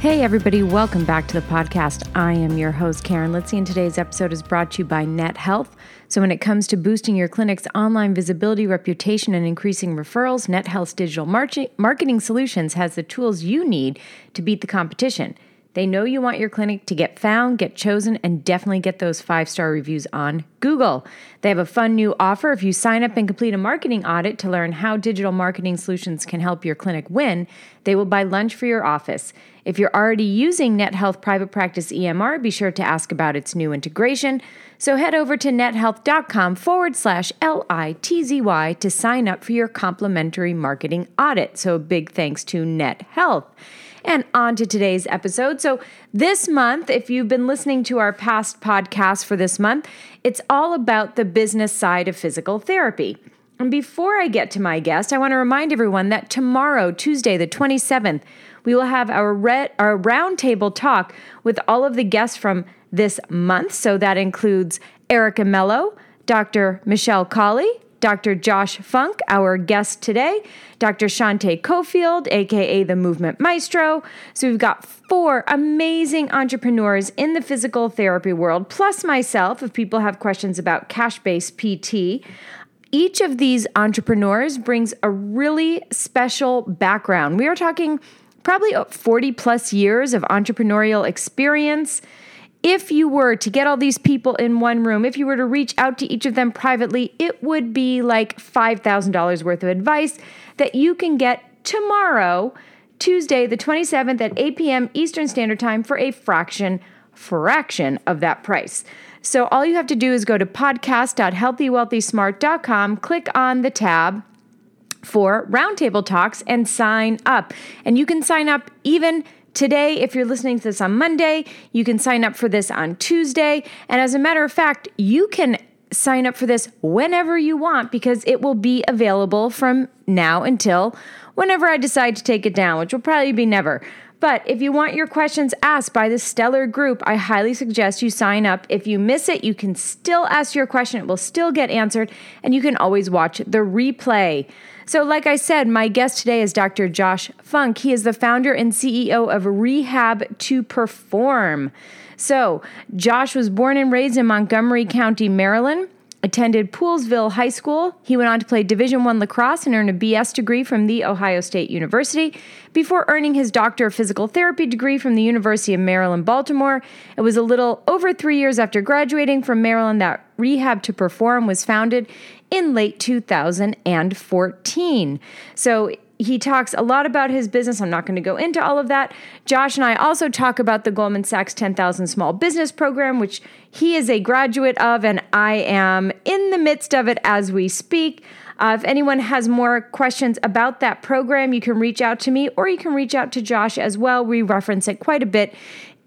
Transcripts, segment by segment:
Hey, everybody, welcome back to the podcast. I am your host, Karen Litzy, and today's episode is brought to you by Net Health. So, when it comes to boosting your clinic's online visibility, reputation, and increasing referrals, Net Health's digital marketing solutions has the tools you need to beat the competition. They know you want your clinic to get found, get chosen, and definitely get those five star reviews on Google. They have a fun new offer. If you sign up and complete a marketing audit to learn how digital marketing solutions can help your clinic win, they will buy lunch for your office. If you're already using NetHealth Private Practice EMR, be sure to ask about its new integration. So head over to nethealth.com forward slash L I T Z Y to sign up for your complimentary marketing audit. So big thanks to NetHealth. And on to today's episode. So, this month, if you've been listening to our past podcasts for this month, it's all about the business side of physical therapy. And before I get to my guest, I want to remind everyone that tomorrow, Tuesday, the 27th, we will have our, our roundtable talk with all of the guests from this month. So that includes Erica Mello, Dr. Michelle Collie, Dr. Josh Funk, our guest today, Dr. Shante Cofield, aka the Movement Maestro. So we've got four amazing entrepreneurs in the physical therapy world, plus myself, if people have questions about cash based PT. Each of these entrepreneurs brings a really special background. We are talking probably 40 plus years of entrepreneurial experience if you were to get all these people in one room, if you were to reach out to each of them privately, it would be like $5,000 worth of advice that you can get tomorrow, Tuesday, the 27th at 8 p.m. Eastern Standard Time for a fraction, fraction of that price. So all you have to do is go to podcast.healthywealthysmart.com, click on the tab for Roundtable Talks and sign up. And you can sign up even today. If you're listening to this on Monday, you can sign up for this on Tuesday. And as a matter of fact, you can sign up for this whenever you want because it will be available from now until whenever I decide to take it down, which will probably be never. But if you want your questions asked by the stellar group, I highly suggest you sign up. If you miss it, you can still ask your question, it will still get answered, and you can always watch the replay. So, like I said, my guest today is Dr. Josh Funk. He is the founder and CEO of Rehab 2 Perform. So, Josh was born and raised in Montgomery County, Maryland attended Poolesville High School. He went on to play Division 1 lacrosse and earn a BS degree from the Ohio State University before earning his Doctor of Physical Therapy degree from the University of Maryland, Baltimore. It was a little over 3 years after graduating from Maryland that Rehab 2 Perform was founded in late 2014. So he talks a lot about his business. I'm not going to go into all of that. Josh and I also talk about the Goldman Sachs 10,000 Small Business Program, which he is a graduate of, and I am in the midst of it as we speak. Uh, if anyone has more questions about that program, you can reach out to me or you can reach out to Josh as well. We reference it quite a bit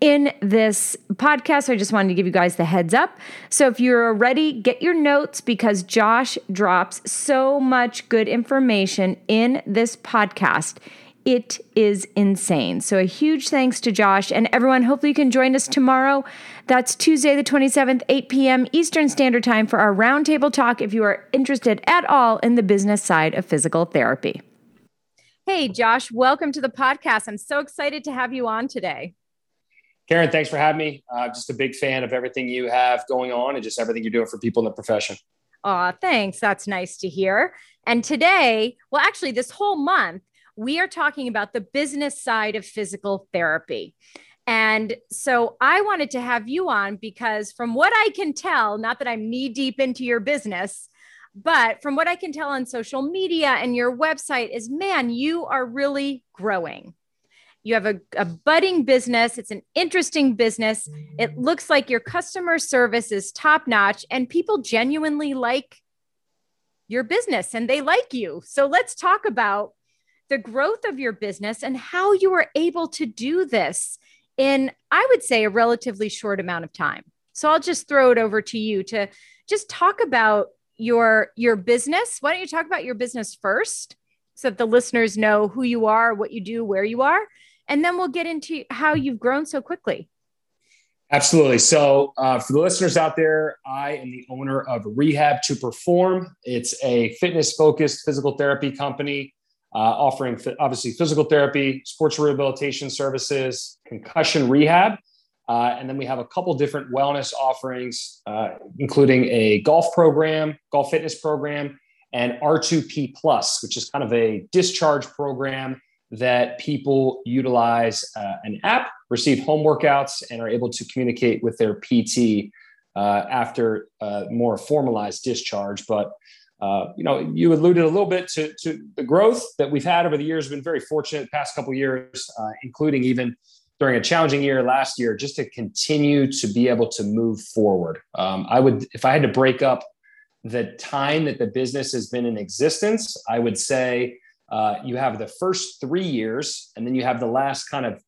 in this podcast. I just wanted to give you guys the heads up. So if you're ready, get your notes because Josh drops so much good information in this podcast. It is insane. So, a huge thanks to Josh and everyone. Hopefully, you can join us tomorrow. That's Tuesday, the 27th, 8 p.m. Eastern Standard Time for our roundtable talk if you are interested at all in the business side of physical therapy. Hey, Josh, welcome to the podcast. I'm so excited to have you on today. Karen, thanks for having me. Uh, just a big fan of everything you have going on and just everything you're doing for people in the profession. Aw, thanks. That's nice to hear. And today, well, actually, this whole month, we are talking about the business side of physical therapy. And so I wanted to have you on because, from what I can tell, not that I'm knee deep into your business, but from what I can tell on social media and your website, is man, you are really growing you have a, a budding business it's an interesting business it looks like your customer service is top notch and people genuinely like your business and they like you so let's talk about the growth of your business and how you were able to do this in, I would say, a relatively short amount of time. So I'll just throw it over to you to just talk about your your business. Why don't you talk about your business first so that the listeners know who you are, what you do, where you are, and then we'll get into how you've grown so quickly. Absolutely. So, uh, for the listeners out there, I am the owner of Rehab 2 Perform. It's a fitness focused physical therapy company uh, offering obviously physical therapy, sports rehabilitation services, concussion rehab. Uh, and then we have a couple different wellness offerings, uh, including a golf program, golf fitness program, and R2P Plus, which is kind of a discharge program that people utilize uh, an app, receive home workouts, and are able to communicate with their PT uh, after uh, more formalized discharge. But uh, you know, you alluded a little bit to, to the growth that we've had over the years. Been very fortunate past couple years, uh, including even during a challenging year last year, just to continue to be able to move forward. Um, I would, if I had to break up the time that the business has been in existence, I would say uh, you have the first three years, and then you have the last kind of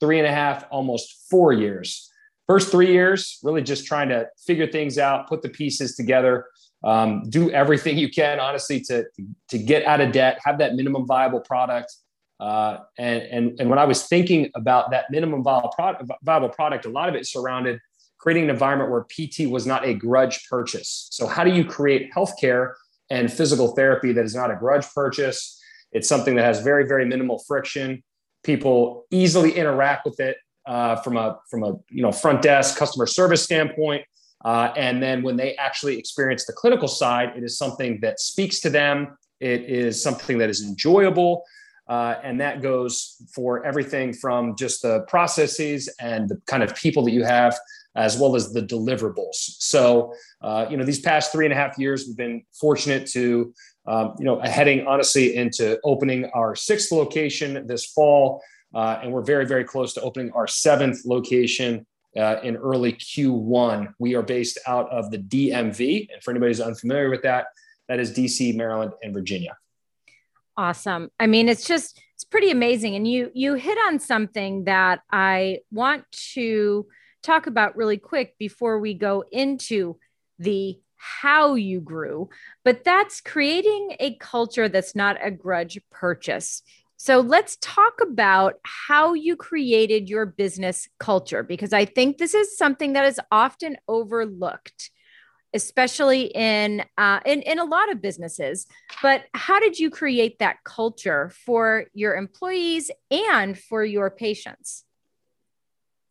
three and a half, almost four years. First three years, really just trying to figure things out, put the pieces together um, do everything you can, honestly, to, to get out of debt, have that minimum viable product. Uh, and, and, and when I was thinking about that minimum viable product, viable product, a lot of it surrounded creating an environment where PT was not a grudge purchase. So, how do you create healthcare and physical therapy that is not a grudge purchase? It's something that has very, very minimal friction. People easily interact with it uh, from a from a you know front desk customer service standpoint. Uh, and then when they actually experience the clinical side, it is something that speaks to them. It is something that is enjoyable. Uh, and that goes for everything from just the processes and the kind of people that you have, as well as the deliverables. So, uh, you know, these past three and a half years, we've been fortunate to, um, you know, heading honestly into opening our sixth location this fall. Uh, and we're very, very close to opening our seventh location uh, in early Q1. We are based out of the DMV. And for anybody who's unfamiliar with that, that is DC, Maryland, and Virginia. Awesome. I mean, it's just, it's pretty amazing. And you, you hit on something that I want to talk about really quick before we go into the how you grew, but that's creating a culture that's not a grudge purchase. So let's talk about how you created your business culture, because I think this is something that is often overlooked, especially in, uh, in, in a lot of businesses. But how did you create that culture for your employees and for your patients?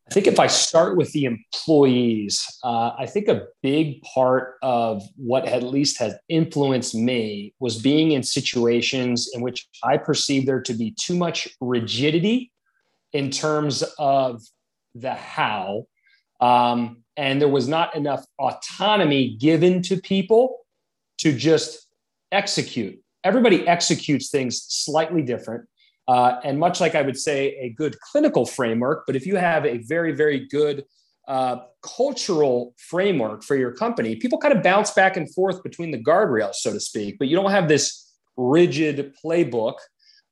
I think if I start with the employees, uh, I think a big part of what at least has influenced me was being in situations in which I perceived there to be too much rigidity in terms of the how. Um, and there was not enough autonomy given to people to just execute. Everybody executes things slightly different. Uh, and much like I would say a good clinical framework, but if you have a very, very good uh, cultural framework for your company, people kind of bounce back and forth between the guardrails, so to speak, but you don't have this rigid playbook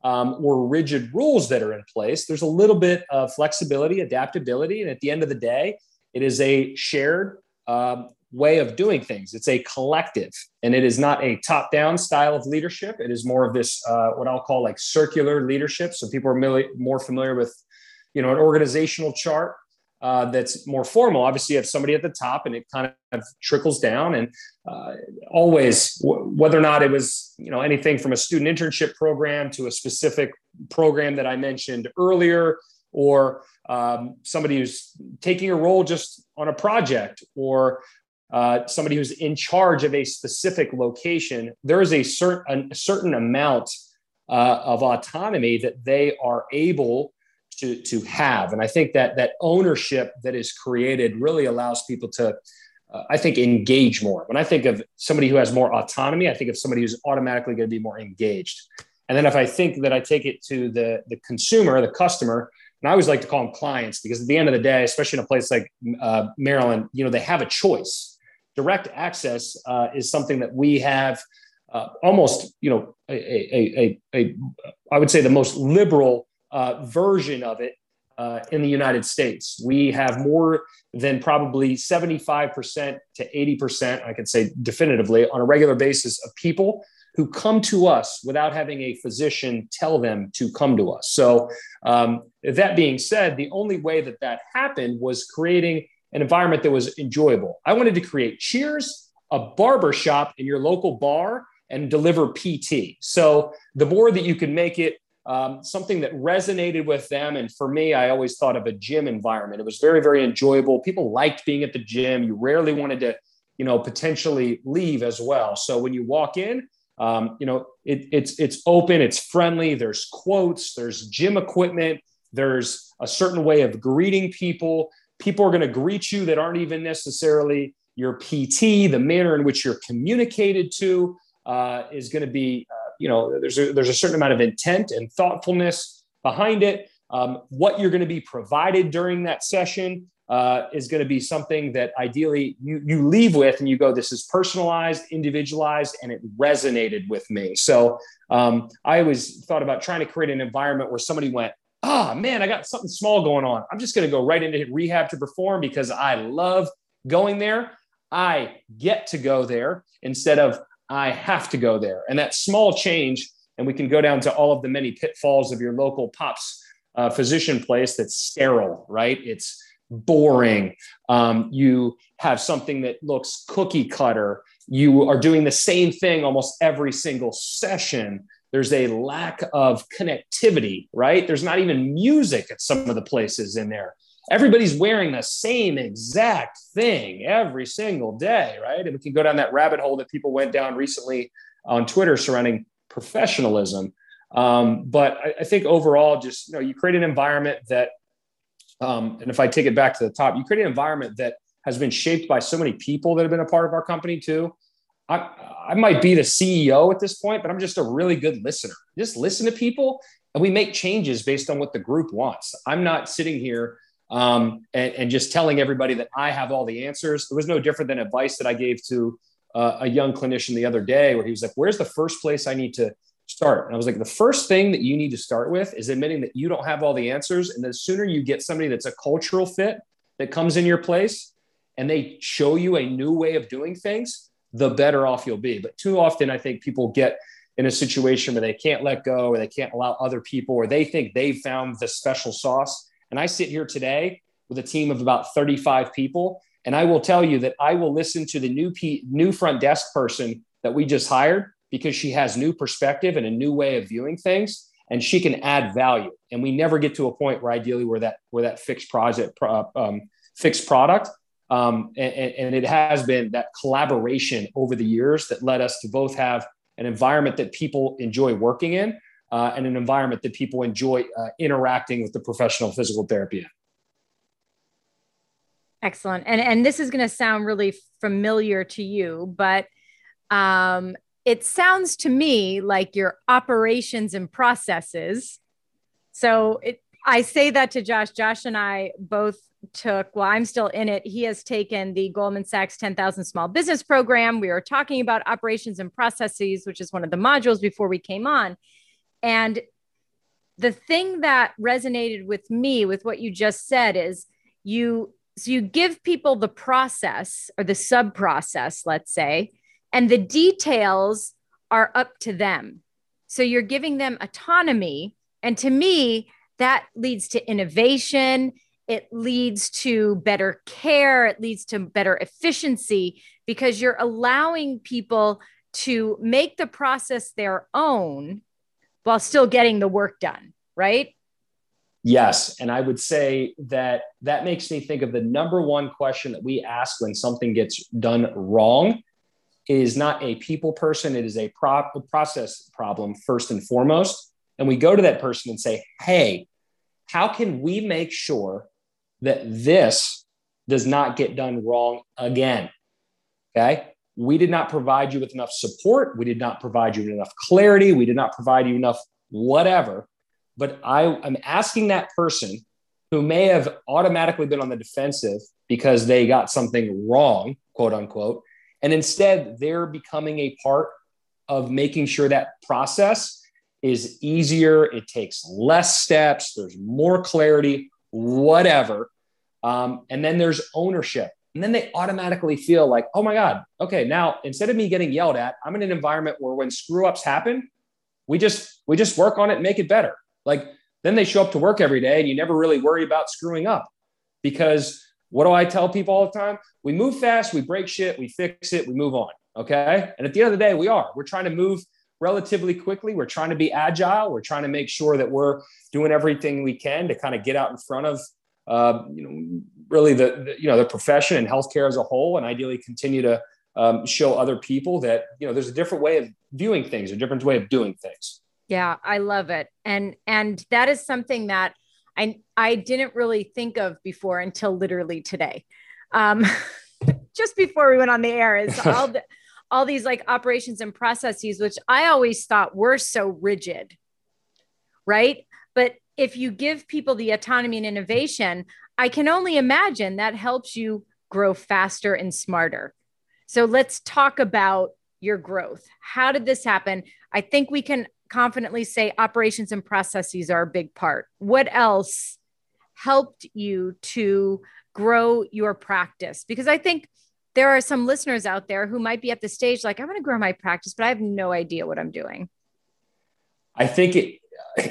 um, or rigid rules that are in place. There's a little bit of flexibility, adaptability. And at the end of the day, it is a shared um, way of doing things. It's a collective, and it is not a top-down style of leadership. It is more of this uh, what I'll call like circular leadership. So people are more familiar with, you know, an organizational chart uh, that's more formal. Obviously, you have somebody at the top, and it kind of trickles down. And uh, always, w- whether or not it was, you know, anything from a student internship program to a specific program that I mentioned earlier, or um, somebody who's taking a role just on a project, or uh, somebody who's in charge of a specific location, there is a certain a certain amount uh, of autonomy that they are able to to have, and I think that that ownership that is created really allows people to. Uh, I think engage more. When I think of somebody who has more autonomy, I think of somebody who's automatically going to be more engaged. And then if I think that I take it to the the consumer, the customer, and I always like to call them clients because at the end of the day, especially in a place like uh, Maryland, you know, they have a choice direct access uh, is something that we have uh, almost, you know, a, a, a, a, I would say the most liberal uh, version of it uh, in the United States. We have more than probably 75% to 80%, I can say definitively, on a regular basis of people who come to us without having a physician tell them to come to us. So, um, that being said, the only way that that happened was creating an environment that was enjoyable. I wanted to create cheers, a barber shop in your local bar, and deliver PT. So, the more that you can make it um, something that resonated with them. And for me, I always thought of a gym environment. It was very, very enjoyable. People liked being at the gym. You rarely wanted to, you know, potentially leave as well. So when you walk in, um, you know, it, it's it's open, it's friendly. There's quotes, there's gym equipment, there's a certain way of greeting people. People are going to greet you that aren't even necessarily your PT. The manner in which you're communicated to uh, is going to be uh, you know there's a, there's a certain amount of intent and thoughtfulness behind it. Um, what you're going to be provided during that session uh, is going to be something that ideally you you leave with and you go, this is personalized, individualized, and it resonated with me. So um, I always thought about trying to create an environment where somebody went, oh man, I got something small going on. I'm just going to go right into Rehab 2 Perform because I love going there. I get to go there instead of I have to go there. And that small change, and we can go down to all of the many pitfalls of your local pops uh, physician place that's sterile, right? It's boring. Um, you have something that looks cookie cutter. You are doing the same thing almost every single session. There's a lack of connectivity, right? There's not even music at some of the places in there everybody's wearing the same exact thing every single day, right? And we can go down that rabbit hole that people went down recently on Twitter surrounding professionalism. Um, but I, I, think overall, just you know, you create an environment that, um, and if I take it back to the top, you create an environment that has been shaped by so many people that have been a part of our company too. I, I might be the CEO at this point, but I'm just a really good listener. Just listen to people and we make changes based on what the group wants. I'm not sitting here um, and, and, just telling everybody that I have all the answers. It was no different than advice that I gave to uh, a young clinician the other day, where he was like, "Where's the first place I need to start?" And I was like, "The first thing that you need to start with is admitting that you don't have all the answers, and the sooner you get somebody that's a cultural fit that comes in your place, and they show you a new way of doing things, the better off you'll be." But too often, I think people get in a situation where they can't let go, or they can't allow other people, or they think they've found the special sauce and I sit here today with a team of about 35 people. And I will tell you that I will listen to the new, P- new front desk person that we just hired because she has new perspective and a new way of viewing things and she can add value. And we never get to a point where ideally where that, where that fixed project, um, fixed product. Um, and, and it has been that collaboration over the years that led us to both have an environment that people enjoy working in, uh, and an environment that people enjoy uh, interacting with the professional physical therapy in. Excellent. And and this is going to sound really familiar to you, but um, it sounds to me like your operations and processes. So it, I say that to Josh. Josh and I both took, well, I'm still in it. He has taken the Goldman Sachs 10,000 Small Business Program. We were talking about operations and processes, which is one of the modules before we came on. And the thing that resonated with me with what you just said is you so you give people the process or the sub process let's say and the details are up to them so you're giving them autonomy and to me that leads to innovation it leads to better care it leads to better efficiency because you're allowing people to make the process their own while still getting the work done, right? Yes. And I would say that that makes me think of the number one question that we ask when something gets done wrong is not a people person, it is a pro- process problem first and foremost. And we go to that person and say, hey, how can we make sure that this does not get done wrong again? Okay we did not provide you with enough support. We did not provide you with enough clarity. We did not provide you enough whatever. But I am asking that person who may have automatically been on the defensive because they got something wrong, quote unquote. And instead, they're becoming a part of making sure that process is easier. It takes less steps. There's more clarity. whatever. Um, and then there's ownership. And then they automatically feel like, oh my God, okay, now instead of me getting yelled at, I'm in an environment where when screw ups happen, we just we just work on it and make it better. Like then they show up to work every day and you never really worry about screwing up. Because what do I tell people all the time? We move fast, we break shit, we fix it, we move on. Okay. And at the end of the day, we are. We're trying to move relatively quickly. We're trying to be agile. We're trying to make sure that we're doing everything we can to kind of get out in front of, uh, you know, really the, the, you know the profession and healthcare as a whole, and ideally continue to um, show other people that you know there's a different way of viewing things, a different way of doing things. Yeah, I love it, and and that is something that I I didn't really think of before until literally today. Um, just before we went on the air, is all the all these like operations and processes, which I always thought were so rigid, right? But if you give people the autonomy and innovation, I can only imagine that helps you grow faster and smarter. So let's talk about your growth. How did this happen? I think we can confidently say operations and processes are a big part. What else helped you to grow your practice? Because I think there are some listeners out there who might be at the stage like, I want to grow my practice, but I have no idea what I'm doing. I think it,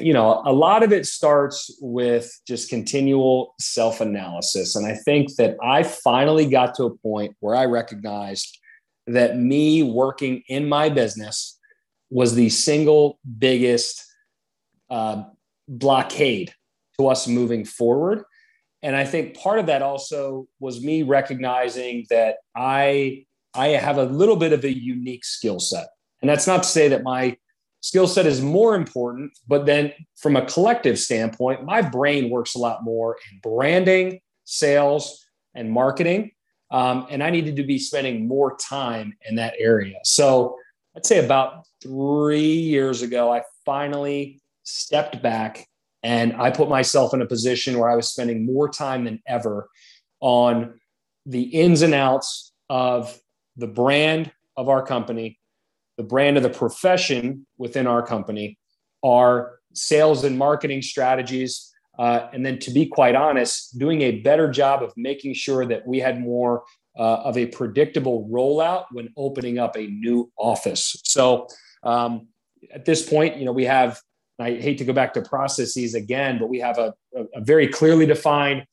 you know, a lot of it starts with just continual self analysis. And I think that I finally got to a point where I recognized that me working in my business was the single biggest uh, blockade to us moving forward. And I think part of that also was me recognizing that I I have a little bit of a unique skill set. And that's not to say that my skill set is more important, but then from a collective standpoint, my brain works a lot more in branding, sales, and marketing. Um, and I needed to be spending more time in that area. So I'd say about three years ago, I finally stepped back and I put myself in a position where I was spending more time than ever on the ins and outs of the brand of our company, the brand of the profession within our company, our sales and marketing strategies. Uh, and then, to be quite honest, doing a better job of making sure that we had more uh, of a predictable rollout when opening up a new office. So, um, at this point, you know, we have I hate to go back to processes again, but we have a, a, a very clearly defined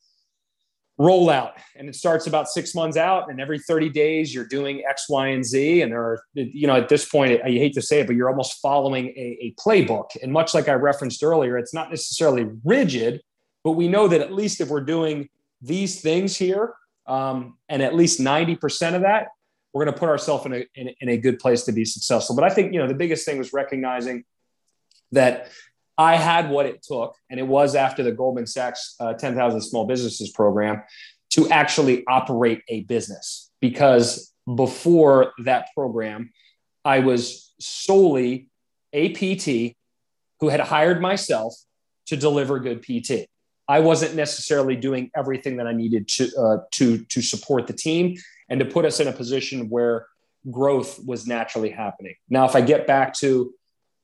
rollout. And it starts about six months out and every 30 days you're doing x y and z. And there are you know at this point i hate to say it but you're almost following a, a, playbook. And much like i referenced earlier it's not necessarily rigid but we know that at least if we're doing these things here um, and at least 90% of that we're going to put ourselves in a, in, in a good place to be successful. But i think you know the biggest thing was recognizing that I had what it took, and it was after the Goldman Sachs uh, 10,000 Small Businesses program to actually operate a business. Because before that program, I was solely a PT who had hired myself to deliver good PT. I wasn't necessarily doing everything that I needed to uh, to to support the team and to put us in a position where growth was naturally happening. Now, if I get back to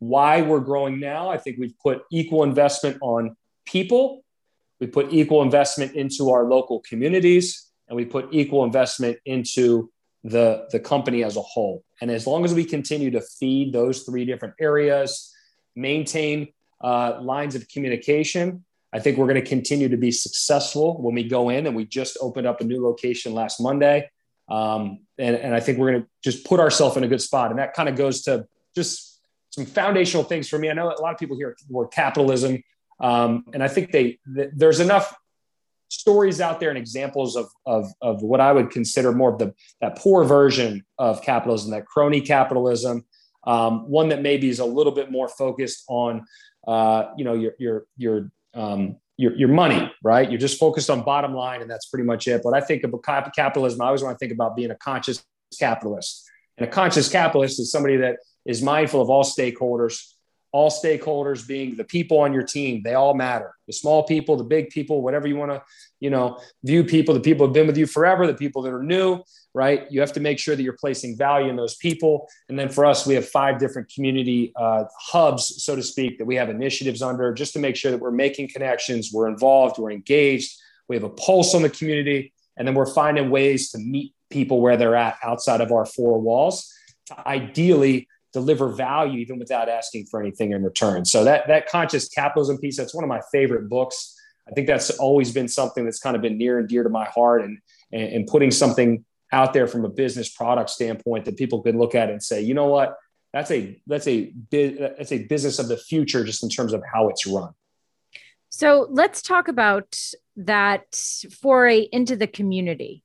why we're growing now. I think we've put equal investment on people, we put equal investment into our local communities, and we put equal investment into the, the company as a whole. And as long as we continue to feed those three different areas, maintain uh, lines of communication, I think we're going to continue to be successful when we go in. And we just opened up a new location last Monday. Um, and, and I think we're going to just put ourselves in a good spot. And that kind of goes to just some foundational things for me. I know a lot of people hear the word capitalism, um, and I think they th- there's enough stories out there and examples of, of, of what I would consider more of the that poor version of capitalism, that crony capitalism, um, one that maybe is a little bit more focused on uh, you know your your your um, your, your money, right? You're just focused on bottom line, and that's pretty much it. But I think of capitalism, I always want to think about being a conscious capitalist. And a conscious capitalist is somebody that is mindful of all stakeholders, all stakeholders being the people on your team. They all matter. The small people, the big people, whatever you want to, you know, view people, the people who've been with you forever, the people that are new. right? You have to make sure that you're placing value in those people. And then for us, we have five different community uh, hubs, so to speak, that we have initiatives under just to make sure that we're making connections, we're involved, we're engaged, we have a pulse on the community, and then we're finding ways to meet people where they're at outside of our four walls to ideally deliver value even without asking for anything in return. So that that conscious capitalism piece, that's one of my favorite books. I think that's always been something that's kind of been near and dear to my heart and and, and putting something out there from a business product standpoint that people could look at and say, you know what, that's a that's a that's a business of the future just in terms of how it's run. So let's talk about that foray into the community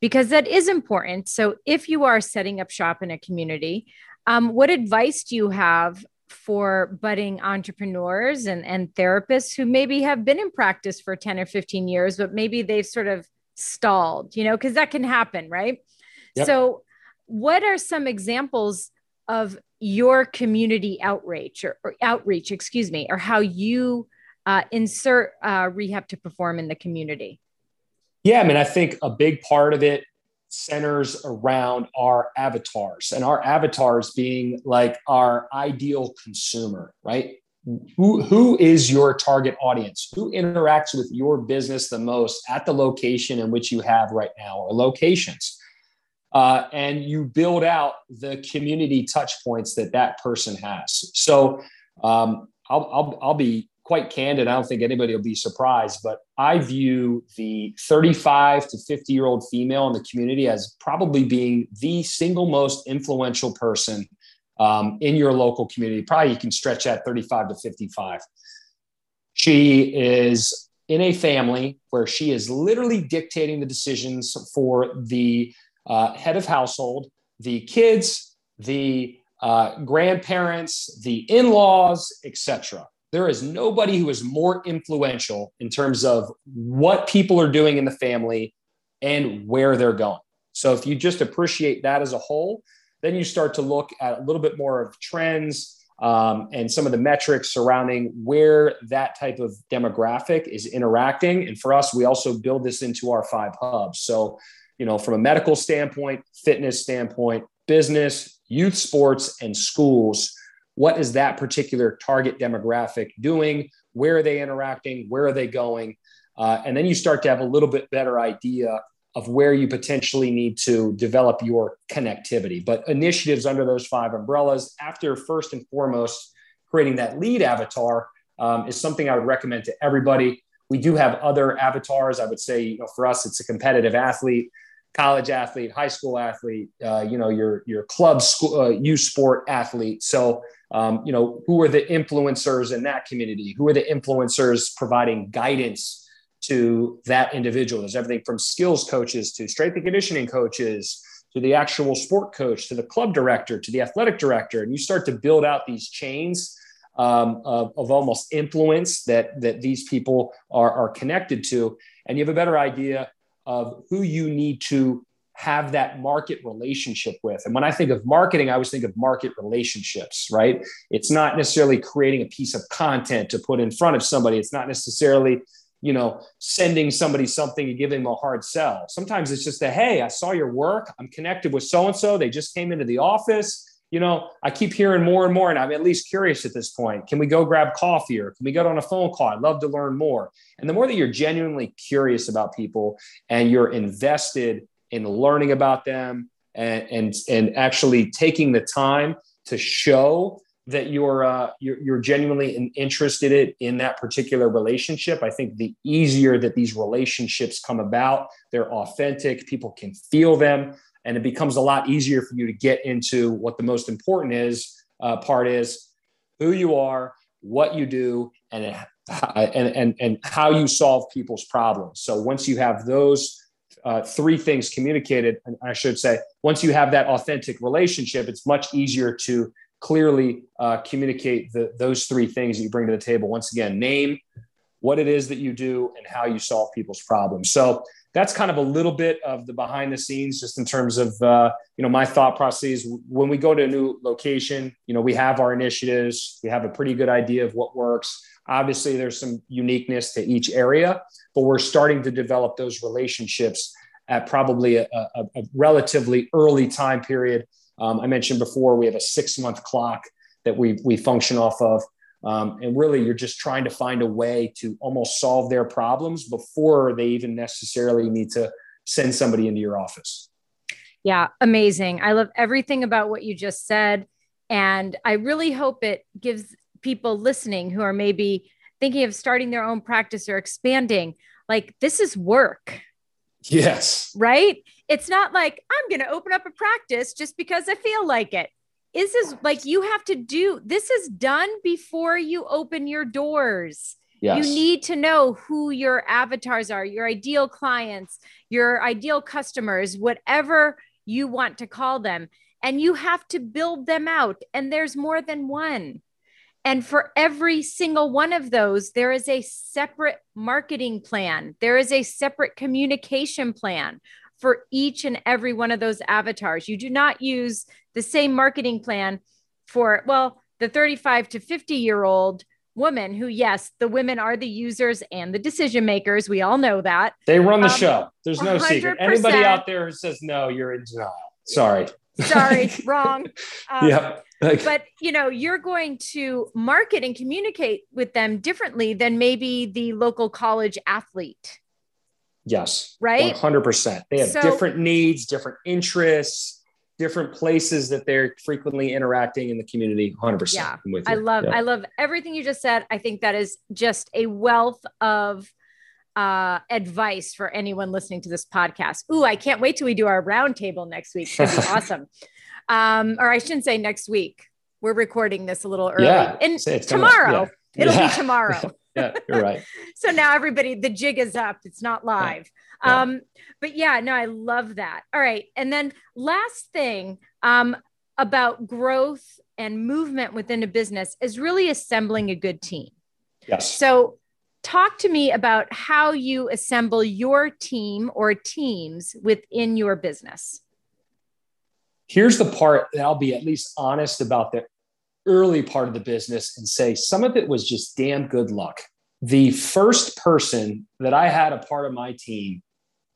because that is important. So if you are setting up shop in a community, um, what advice do you have for budding entrepreneurs and, and therapists who maybe have been in practice for 10 or 15 years, but maybe they've sort of stalled, you know, because that can happen, right? Yep. So, what are some examples of your community outreach or, or outreach, excuse me, or how you uh, insert uh, Rehab 2 Perform in the community? Yeah, I mean, I think a big part of it centers around our avatars and our avatars being like our ideal consumer, right? who who is your target audience? Who interacts with your business the most at the location in which you have right now or locations? Uh, and you build out the community touch points that that person has. So um, I'll, I'll, I'll be quite candid i don't think anybody will be surprised but i view the 35 to 50 year old female in the community as probably being the single most influential person um, in your local community. Probably you can stretch that 35 to 55. She is in a family where she is literally dictating the decisions for the uh, head of household, the kids, the uh, grandparents, the in-laws, etc. There is nobody who is more influential in terms of what people are doing in the family and where they're going. So if you just appreciate that as a whole, then you start to look at a little bit more of trends um, and some of the metrics surrounding where that type of demographic is interacting. And for us, we also build this into our five hubs. So, you know, from a medical standpoint, fitness standpoint, business, youth sports, and schools, what is that particular target demographic doing? Where are they interacting? Where are they going? Uh, and then you start to have a little bit better idea of where you potentially need to develop your connectivity. But initiatives under those five umbrellas, after first and foremost creating that lead avatar, um, is something I would recommend to everybody. We do have other avatars. I would say, you know, for us, it's a competitive athlete, college athlete, high school athlete, uh, you know, your your club school, uh, youth sport athlete. So, um, you know, who are the influencers in that community? Who are the influencers providing guidance to that individual. There's everything from skills coaches to strength and conditioning coaches to the actual sport coach to the club director to the athletic director. And you start to build out these chains um, of, of, almost influence that, that these people are, are connected to. And you have a better idea of who you need to have that market relationship with. And when I think of marketing, I always think of market relationships, right? It's not necessarily creating a piece of content to put in front of somebody. It's not necessarily you know, sending somebody something and giving them a hard sell. Sometimes it's just a, hey, I saw your work. I'm connected with so and so. They just came into the office. You know, I keep hearing more and more, and I'm at least curious at this point. Can we go grab coffee or can we get on a phone call? I'd love to learn more. And the more that you're genuinely curious about people and you're invested in learning about them and, and, and actually taking the time to show that you're uh, you're, you're genuinely interested in, in that particular relationship. I think the easier that these relationships come about, they're authentic. People can feel them, and it becomes a lot easier for you to get into what the most important is uh, part is who you are, what you do, and and and and how you solve people's problems. So once you have those. Uh, three things communicated, and I should say, once you have that authentic relationship, it's much easier to clearly uh, communicate the, those three things that you bring to the table. Once again, name what it is that you do and how you solve people's problems. So that's kind of a little bit of the behind the scenes, just in terms of uh, you know my thought processes. When we go to a new location, you know we have our initiatives, we have a pretty good idea of what works. Obviously, there's some uniqueness to each area, but we're starting to develop those relationships at probably a, a, a relatively early time period. Um, I mentioned before we have a six month clock that we we function off of. Um, and really, you're just trying to find a way to almost solve their problems before they even necessarily need to send somebody into your office. Yeah, amazing. I love everything about what you just said. And I really hope it gives people listening who are maybe thinking of starting their own practice or expanding like, this is work. Yes. Right? It's not like I'm going to open up a practice just because I feel like it. This is like you have to do this is done before you open your doors. Yes. You need to know who your avatars are, your ideal clients, your ideal customers, whatever you want to call them. And you have to build them out. And there's more than one. And for every single one of those, there is a separate marketing plan, there is a separate communication plan for each and every one of those avatars. You do not use the same marketing plan for, well, the 35 to 50 year old woman who, yes, the women are the users and the decision makers. We all know that. They run the um, show. There's no 100%. secret. Anybody out there who says no, you're in denial. Sorry. Sorry, wrong. Um, yeah. but you know, you're going to market and communicate with them differently than maybe the local college athlete. Yes. Right. 100%. They have so, different needs, different interests, different places that they're frequently interacting in the community 100% yeah i love yeah. i love everything you just said. I think that is just a wealth of uh, advice for anyone listening to this podcast. Ooh i can't wait till we do our roundtable next week. It's be awesome. Um, or i shouldn't say next week. We're recording this a little early. Yeah, and tomorrow. Yeah. it'll be tomorrow yeah you're right so now everybody the jig is up it's not live yeah. Um, but yeah, no, I love that. All right. And then last thing um, about growth and movement within a business is really assembling a good team. Yes. So talk to me about how you assemble your team or teams within your business. Here's the part that I'll be at least honest about the early part of the business and say some of it was just damn good luck. The first person that I had a part of my team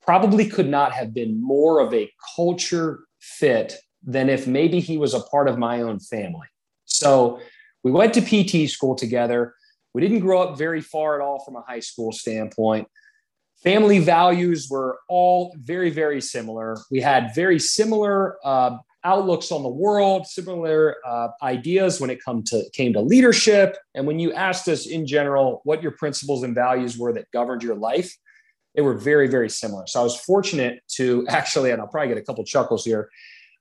probably could not have been more of a culture fit than if maybe he was a part of my own family. So we went to PT school together. We didn't grow up very far at all from a high school standpoint. Family values were all very, very similar. We had very similar uh, outlooks on the world, similar uh, ideas when it come to came to leadership. And when you asked us in general what your principles and values were that governed your life, they were very, very similar. So I was fortunate to actually, and I'll probably get a couple chuckles here.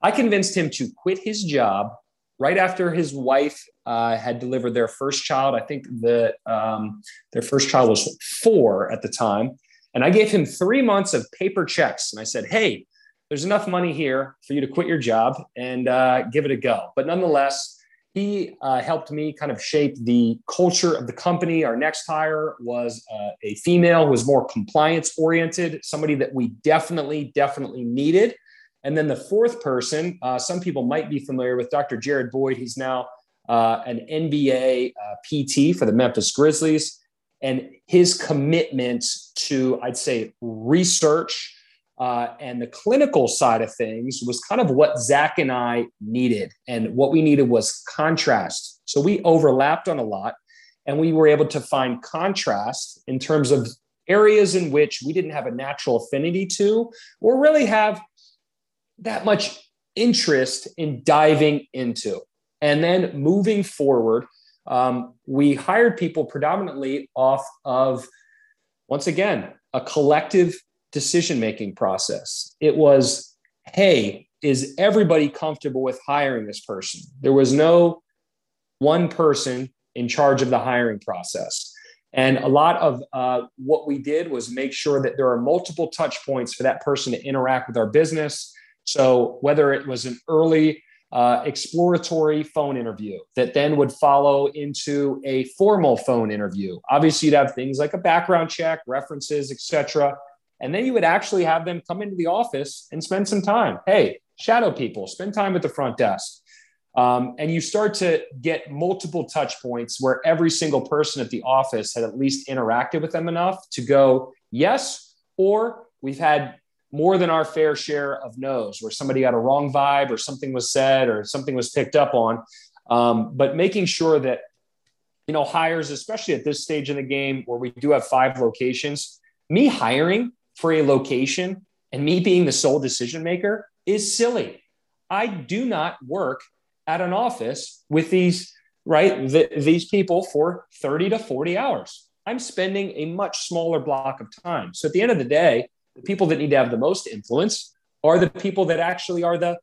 I convinced him to quit his job right after his wife uh, had delivered their first child. I think that um, their first child was four at the time. And I gave him three months of paper checks. And I said, hey, there's enough money here for you to quit your job and uh, give it a go. But nonetheless, he uh, helped me kind of shape the culture of the company. Our next hire was uh, a female who was more compliance oriented, somebody that we definitely, definitely needed. And then the fourth person, uh, some people might be familiar with Dr. Jared Boyd. He's now uh, an NBA uh, PT for the Memphis Grizzlies. And his commitment to, I'd say, research uh, and the clinical side of things was kind of what Zach and I needed. And what we needed was contrast. So we overlapped on a lot and we were able to find contrast in terms of areas in which we didn't have a natural affinity to or really have that much interest in diving into. And then moving forward, um, we hired people predominantly off of, once again, a collective decision making process. It was, hey, is everybody comfortable with hiring this person? There was no one person in charge of the hiring process. And a lot of uh, what we did was make sure that there are multiple touch points for that person to interact with our business. So whether it was an early uh, exploratory phone interview that then would follow into a formal phone interview. Obviously, you'd have things like a background check, references, etc. And then you would actually have them come into the office and spend some time. Hey, shadow people, spend time at the front desk. Um, and you start to get multiple touch points where every single person at the office had at least interacted with them enough to go, yes, or we've had more than our fair share of no's where somebody got a wrong vibe or something was said or something was picked up on. Um, but making sure that, you know, hires, especially at this stage in the game where we do have five locations, me hiring for a location and me being the sole decision maker is silly. I do not work at an office with these, right, th- these people for 30 to 40 hours. I'm spending a much smaller block of time. So at the end of the day, the people that need to have the most influence are the people that actually are the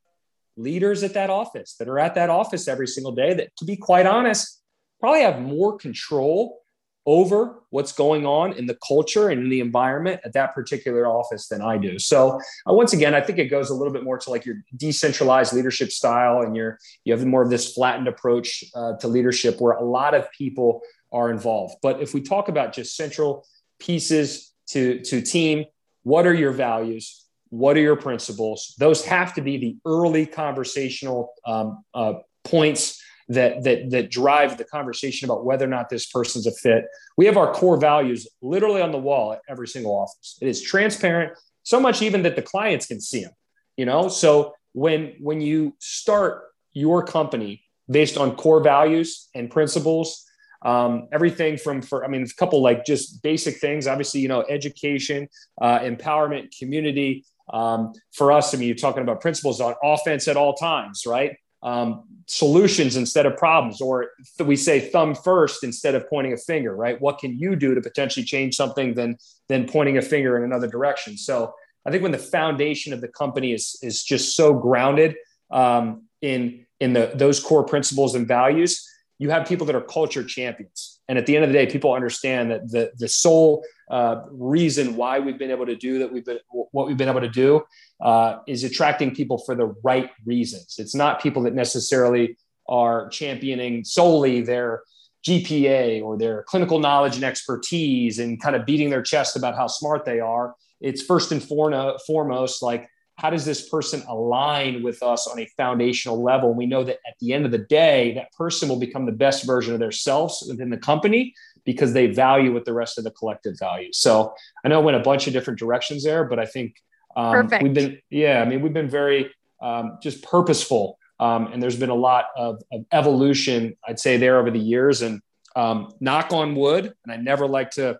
leaders at that office that are at that office every single day that to be quite honest probably have more control over what's going on in the culture and in the environment at that particular office than I do. So uh, once again, I think it goes a little bit more to like your decentralized leadership style and your you have more of this flattened approach uh, to leadership where a lot of people are involved. But if we talk about just central pieces to to team, what are your values? What are your principles? Those have to be the early conversational um, uh, points that that that drive the conversation about whether or not this person's a fit. We have our core values literally on the wall at every single office. It is transparent, so much even that the clients can see them. You know, so when when you start your company based on core values and principles, um, everything from for I mean, a couple like just basic things. Obviously, you know, education, uh, empowerment, community. Um, for us, I mean, you're talking about principles on offense at all times, right? Um, solutions instead of problems, or th- we say thumb first instead of pointing a finger, right? What can you do to potentially change something than than pointing a finger in another direction? So I think when the foundation of the company is is just so grounded um, in in the those core principles and values, you have people that are culture champions. And at the end of the day, people understand that the the sole uh, reason why we've been able to do that we've been what we've been able to do uh, is attracting people for the right reasons. It's not people that necessarily are championing solely their GPA or their clinical knowledge and expertise and kind of beating their chest about how smart they are. It's first and foremost like how does this person align with us on a foundational level? We know that at the end of the day, that person will become the best version of themselves within the company because they value what the rest of the collective values. So I know I went a bunch of different directions there, but I think um, we've been, yeah, I mean, we've been very um, just purposeful. Um, and there's been a lot of, of, evolution, I'd say, there over the years. And um, knock on wood, and I never like to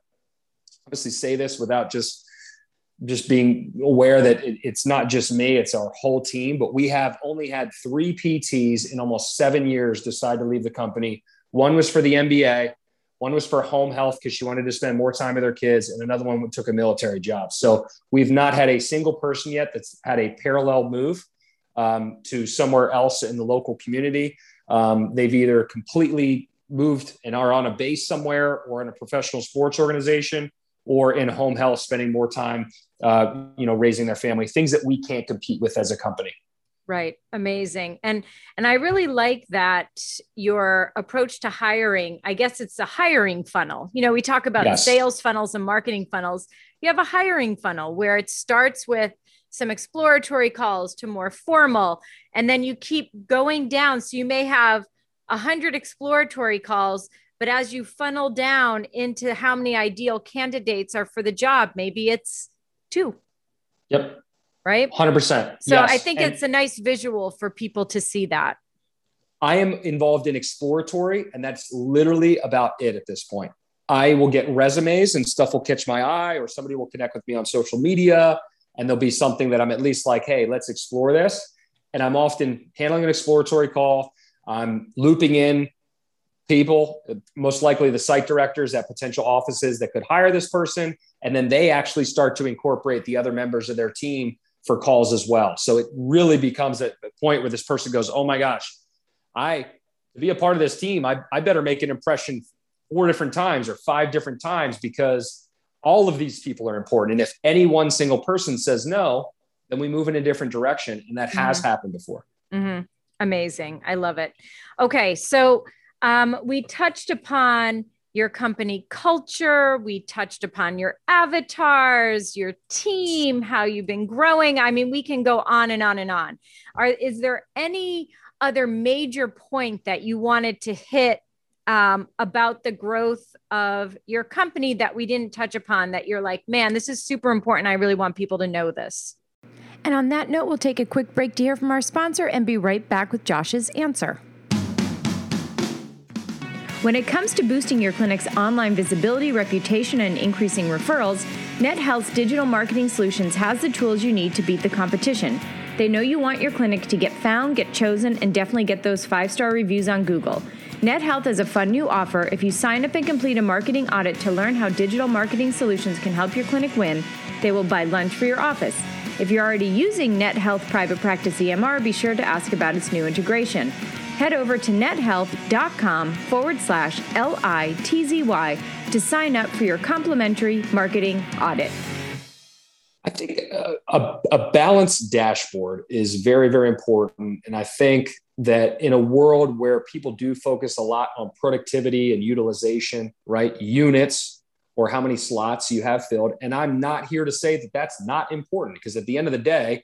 obviously say this without just just being aware that it, it's not just me, it's our whole team. But we have only had three PTs in almost seven years decide to leave the company. One was for the NBA, one was for home health because she wanted to spend more time with her kids, and another one took a military job. So we've not had a single person yet that's had a parallel move um, to somewhere else in the local community. Um, they've either completely moved and are on a base somewhere or in a professional sports organization or in home health, spending more time, uh, you know, raising their family, things that we can't compete with as a company. Right. Amazing. And and I really like that your approach to hiring, I guess it's a hiring funnel. You know, we talk about yes. sales funnels and marketing funnels. You have a hiring funnel where it starts with some exploratory calls to more formal and then you keep going down so you may have a 100 exploratory calls but as you funnel down into how many ideal candidates are for the job, maybe it's two. Yep. Right. 100%. So yes. I think and it's a nice visual for people to see that. I am involved in exploratory, and that's literally about it at this point. I will get resumes and stuff will catch my eye, or somebody will connect with me on social media, and there'll be something that I'm at least like, hey, let's explore this. And I'm often handling an exploratory call. I'm looping in people, most likely the site directors at potential offices that could hire this person. And then they actually start to incorporate the other members of their team for calls as well. So it really becomes a, point where this person goes, Oh my gosh, I to be a part of this team, I, I better make an impression four different times or five different times because all of these people are important. And if any one single person says no, then we move in a different direction. And that mm-hmm. has happened before. Mm-hmm. Amazing. I love it. Okay. So um, we touched upon your company culture. We touched upon your avatars, your team, how you've been growing. I mean, we can go on and on and on. Are, is there any other major point that you wanted to hit um, about the growth of your company that we didn't touch upon that you're like, man, this is super important. I really want people to know this? And on that note, we'll take a quick break to hear from our sponsor and be right back with Josh's answer. When it comes to boosting your clinic's online visibility, reputation, and increasing referrals, NetHealth's digital marketing solutions has the tools you need to beat the competition. They know you want your clinic to get found, get chosen, and definitely get those five star reviews on Google. NetHealth has a fun new offer. If you sign up and complete a marketing audit to learn how digital marketing solutions can help your clinic win, they will buy lunch for your office. If you're already using NetHealth Private Practice EMR, be sure to ask about its new integration head over to nethealth.com forward slash L-I-T-Z-Y to sign up for your complimentary marketing audit. I think a, a, a, balanced dashboard is very, very important. And I think that in a world where people do focus a lot on productivity and utilization, right? Units or how many slots you have filled. And I'm not here to say that that's not important because at the end of the day,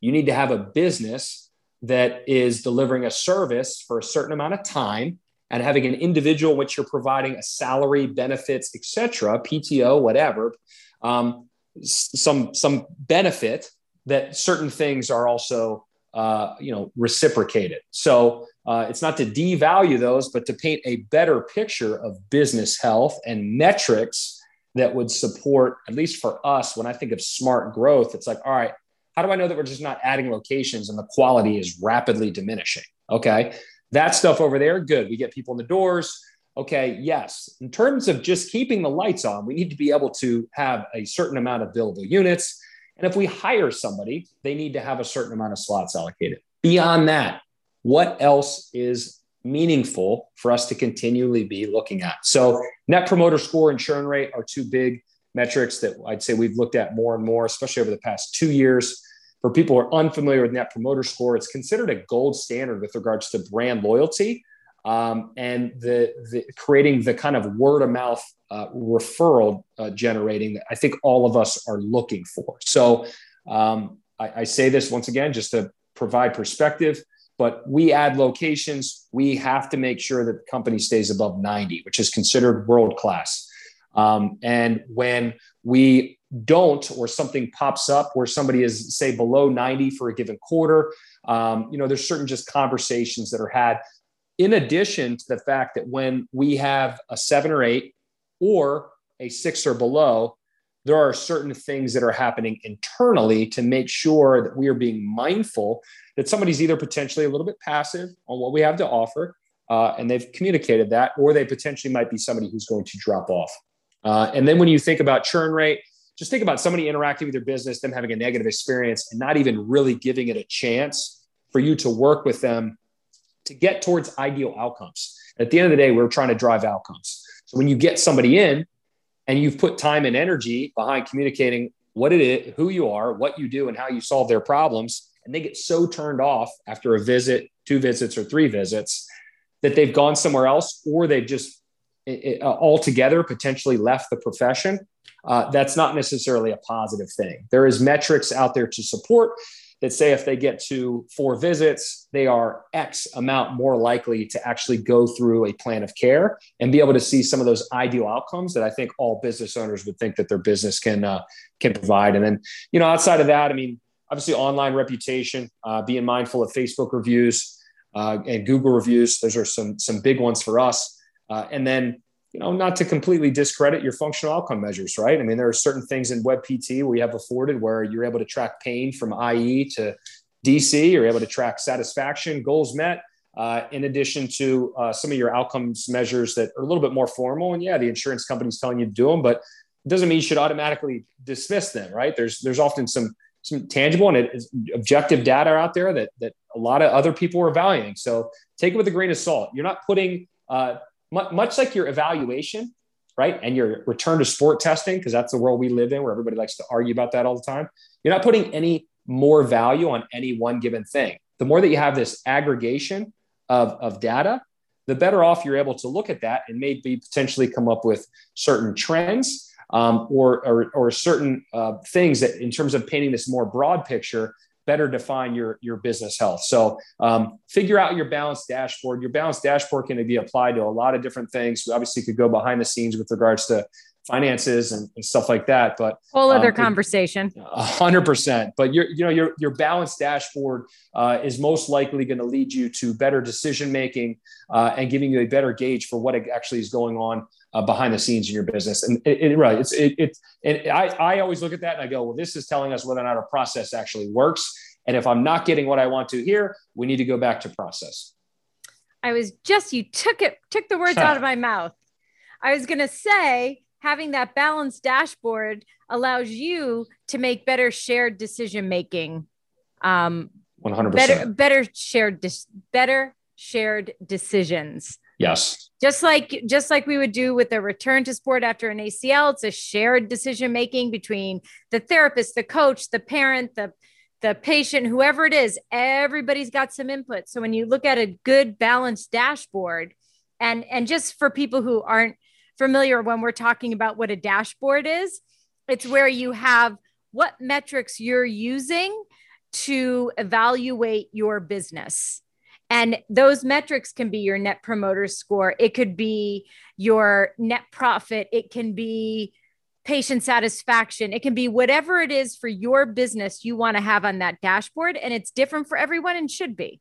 you need to have a business that is delivering a service for a certain amount of time and having an individual which you're providing a salary benefits etc pto whatever um, some some benefit that certain things are also uh, you know reciprocated. So uh, it's not to devalue those but to paint a better picture of business health and metrics that would support at least for us when i think of smart growth it's like all right how do I know that we're just not adding locations and the quality is rapidly diminishing? Okay. That stuff over there, good. We get people in the doors. Okay. Yes. In terms of just keeping the lights on, we need to be able to have a certain amount of billable units. And if we hire somebody, they need to have a certain amount of slots allocated. Beyond that, what else is meaningful for us to continually be looking at? So, net promoter score and churn rate are two big metrics that I'd say we've looked at more and more, especially over the past two years. For people who are unfamiliar with Net Promoter Score, it's considered a gold standard with regards to brand loyalty um, and the, the, creating the kind of word of mouth uh, referral uh, generating that I think all of us are looking for. So um, I, I say this once again just to provide perspective but we add locations we have to make sure that the company stays above 90 which is considered world class um, and when we don't, or something pops up where somebody is, say, below 90 for a given quarter, um, you know, there's certain just conversations that are had. In addition to the fact that when we have a seven or eight or a six or below, there are certain things that are happening internally to make sure that we are being mindful that somebody's either potentially a little bit passive on what we have to offer, uh, and they've communicated that, or they potentially might be somebody who's going to drop off. Uh, and then when you think about churn rate, just think about somebody interacting with your business, them having a negative experience, and not even really giving it a chance for you to work with them to get towards ideal outcomes. At the end of the day, we're trying to drive outcomes. So when you get somebody in and you've put time and energy behind communicating what it is, who you are, what you do, and how you solve their problems, and they get so turned off after a visit, two visits, or three visits that they've gone somewhere else or they've just uh, altogether potentially left the profession, uh, that's not necessarily a positive thing. There is metrics out there to support that say if they get to four visits, they are X amount more likely to actually go through a plan of care and be able to see some of those ideal outcomes that I think all business owners would think that their business can uh, can provide. And then, you know, outside of that, I mean, obviously online reputation, uh, being mindful of Facebook reviews uh, and Google reviews. Those are some some big ones for us. Uh, and then, you know, not to completely discredit your functional outcome measures, right? I mean, there are certain things in WebPT we have afforded where you're able to track pain from IE to DC, you're able to track satisfaction, goals met. Uh, in addition to uh, some of your outcomes measures that are a little bit more formal, and yeah, the insurance company's telling you to do them, but it doesn't mean you should automatically dismiss them, right? There's there's often some some tangible and objective data out there that that a lot of other people are valuing. So take it with a grain of salt. You're not putting uh, much like your evaluation, right? And your return to sport testing, because that's the world we live in where everybody likes to argue about that all the time. You're not putting any more value on any one given thing. The more that you have this aggregation of, of data, the better off you're able to look at that and maybe potentially come up with certain trends um, or, or, or, certain uh, things that, in terms of painting this more broad picture, better define your, your business health. So um, figure out your balanced dashboard. Your balanced dashboard can be applied to a lot of different things. We obviously could go behind the scenes with regards to finances and, and stuff like that. But whole other um, conversation. A hundred percent. But your, you know, your your balanced dashboard uh, is most likely going to lead you to better decision making uh, and giving you a better gauge for what actually is going on uh, behind the scenes in your business. And it, it right, it's it, it and I I always look at that and I go, well, this is telling us whether or not a process actually works. And if I'm not getting what I want to here, we need to go back to process. I was just you took it took the words out of my mouth. I was going to say having that balanced dashboard allows you to make better shared decision making um 100% better better shared dis- better shared decisions yes just like just like we would do with a return to sport after an acl it's a shared decision making between the therapist the coach the parent the the patient whoever it is everybody's got some input so when you look at a good balanced dashboard and and just for people who aren't familiar when we're talking about what a dashboard is. It's where you have what metrics you're using to evaluate your business. And those metrics can be your net promoter score, it could be your net profit, it can be patient satisfaction, it can be whatever it is for your business you want to have on that dashboard. And it's different for everyone and should be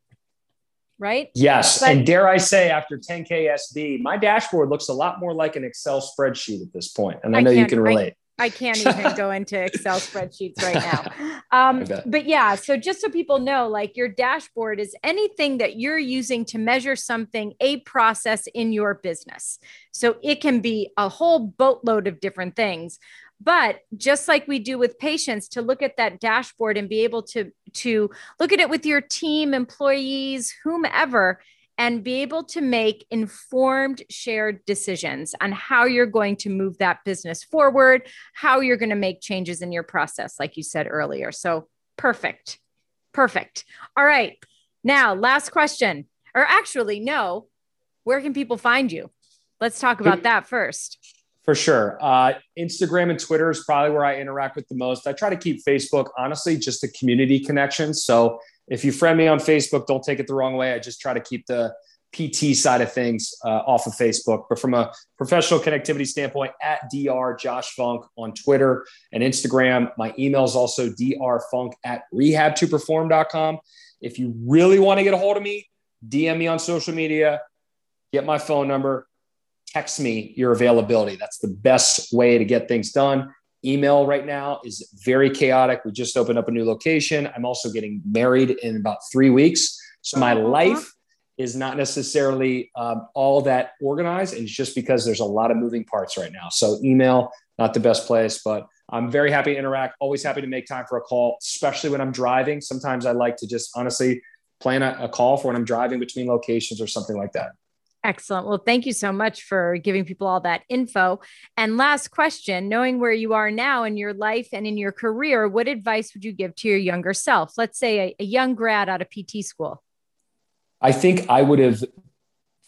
right? Yes. But, and dare I say, after 10K SB, my dashboard looks a lot more like an Excel spreadsheet at this point. And I, I know you can relate. I, I can't even go into Excel spreadsheets right now. Um, but yeah, so just so people know, like your dashboard is anything that you're using to measure something, a process in your business. So it can be a whole boatload of different things but just like we do with patients to look at that dashboard and be able to to look at it with your team employees whomever and be able to make informed shared decisions on how you're going to move that business forward how you're going to make changes in your process like you said earlier. So perfect. Perfect. All right. Now last question. Or actually no. Where can people find you? Let's talk about that first. For sure. Uh, Instagram and Twitter is probably where I interact with the most. I try to keep Facebook, honestly, just a community connection. So if you friend me on Facebook, don't take it the wrong way. I just try to keep the PT side of things uh, off of Facebook. But from a professional connectivity standpoint, at Dr. Josh Funk on Twitter and Instagram. My email is also drfunk at rehab2perform.com. If you really want to get a hold of me, DM me on social media, get my phone number, text me your availability. That's the best way to get things done. Email right now is very chaotic. We just opened up a new location. I'm also getting married in about three weeks. So my uh-huh. life is not necessarily um, all that organized. And it's just because there's a lot of moving parts right now. So email, not the best place, but I'm very happy to interact. Always happy to make time for a call, especially when I'm driving. Sometimes I like to just honestly plan a, a call for when I'm driving between locations or something like that. Excellent. Well, thank you so much for giving people all that info. And last question knowing where you are now in your life and in your career, what advice would you give to your younger self? Let's say a, a young grad out of PT school. I think I would have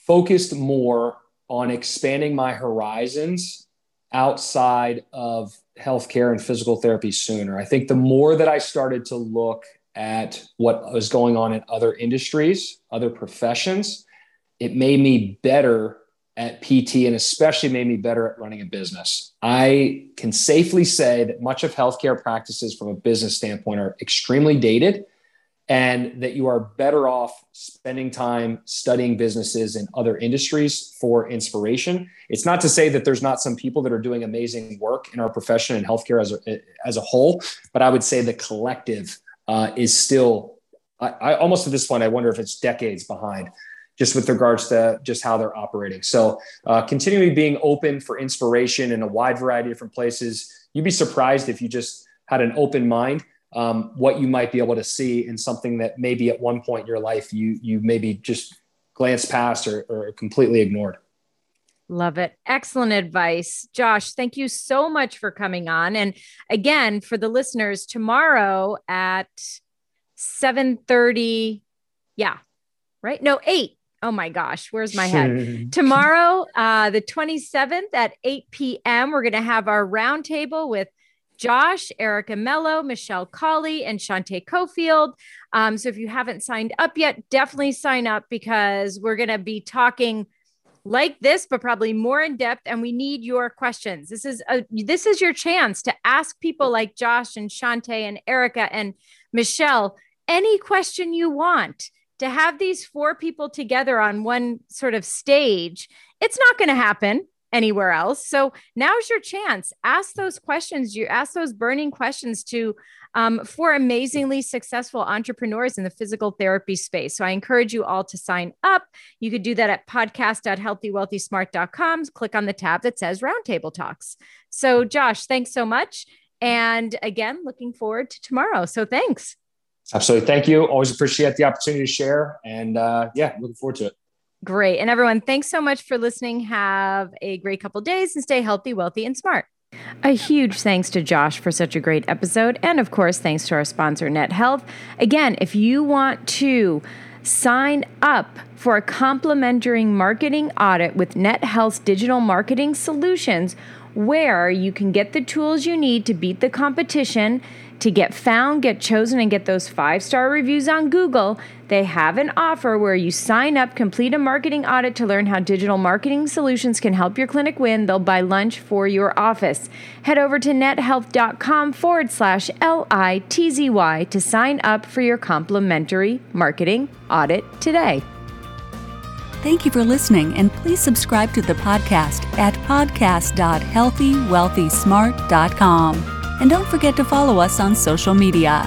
focused more on expanding my horizons outside of healthcare and physical therapy sooner. I think the more that I started to look at what was going on in other industries, other professions, it made me better at PT and especially made me better at running a business. I can safely say that much of healthcare practices from a business standpoint are extremely dated and that you are better off spending time studying businesses in other industries for inspiration. It's not to say that there's not some people that are doing amazing work in our profession and healthcare as a, as a whole, but I would say the collective uh, is still, I, I almost at this point, I wonder if it's decades behind just with regards to just how they're operating. So, uh, continually being open for inspiration in a wide variety of different places. You'd be surprised if you just had an open mind, um, what you might be able to see in something that maybe at one point in your life you you maybe just glanced past or, or completely ignored. Love it. Excellent advice. Josh, thank you so much for coming on. And again, for the listeners, tomorrow at 7:30, yeah, right? No, 8 oh my gosh, where's my head? Tomorrow, uh, the 27th at 8 p.m., we're going to have our roundtable with Josh, Erica Mello, Michelle Collie, and Shante Cofield. Um, so if you haven't signed up yet, definitely sign up because we're going to be talking like this, but probably more in depth. And we need your questions. This is a, this is your chance to ask people like Josh and Shante and Erica and Michelle any question you want. To have these four people together on one sort of stage, it's not going to happen anywhere else. So now's your chance. Ask those questions. You ask those burning questions to um, for amazingly successful entrepreneurs in the physical therapy space. So I encourage you all to sign up. You could do that at podcast.healthywealthysmart.com. Click on the tab that says Roundtable Talks. So, Josh, thanks so much. And again, looking forward to tomorrow. So, thanks. Absolutely. Thank you. Always appreciate the opportunity to share. And uh, yeah, looking forward to it. Great. And everyone, thanks so much for listening. Have a great couple days and stay healthy, wealthy, and smart. A huge thanks to Josh for such a great episode. And of course, thanks to our sponsor, Net Health. Again, if you want to sign up for a complimentary marketing audit with Net Health's digital marketing solutions, where you can get the tools you need to beat the competition to get found, get chosen, and get those five star reviews on Google, they have an offer where you sign up, complete a marketing audit to learn how digital marketing solutions can help your clinic win. They'll buy lunch for your office. Head over to nethealth.com forward slash L I T Z Y to sign up for your complimentary marketing audit today. Thank you for listening, and please subscribe to the podcast at podcast.healthywealthysmart.com. And don't forget to follow us on social media.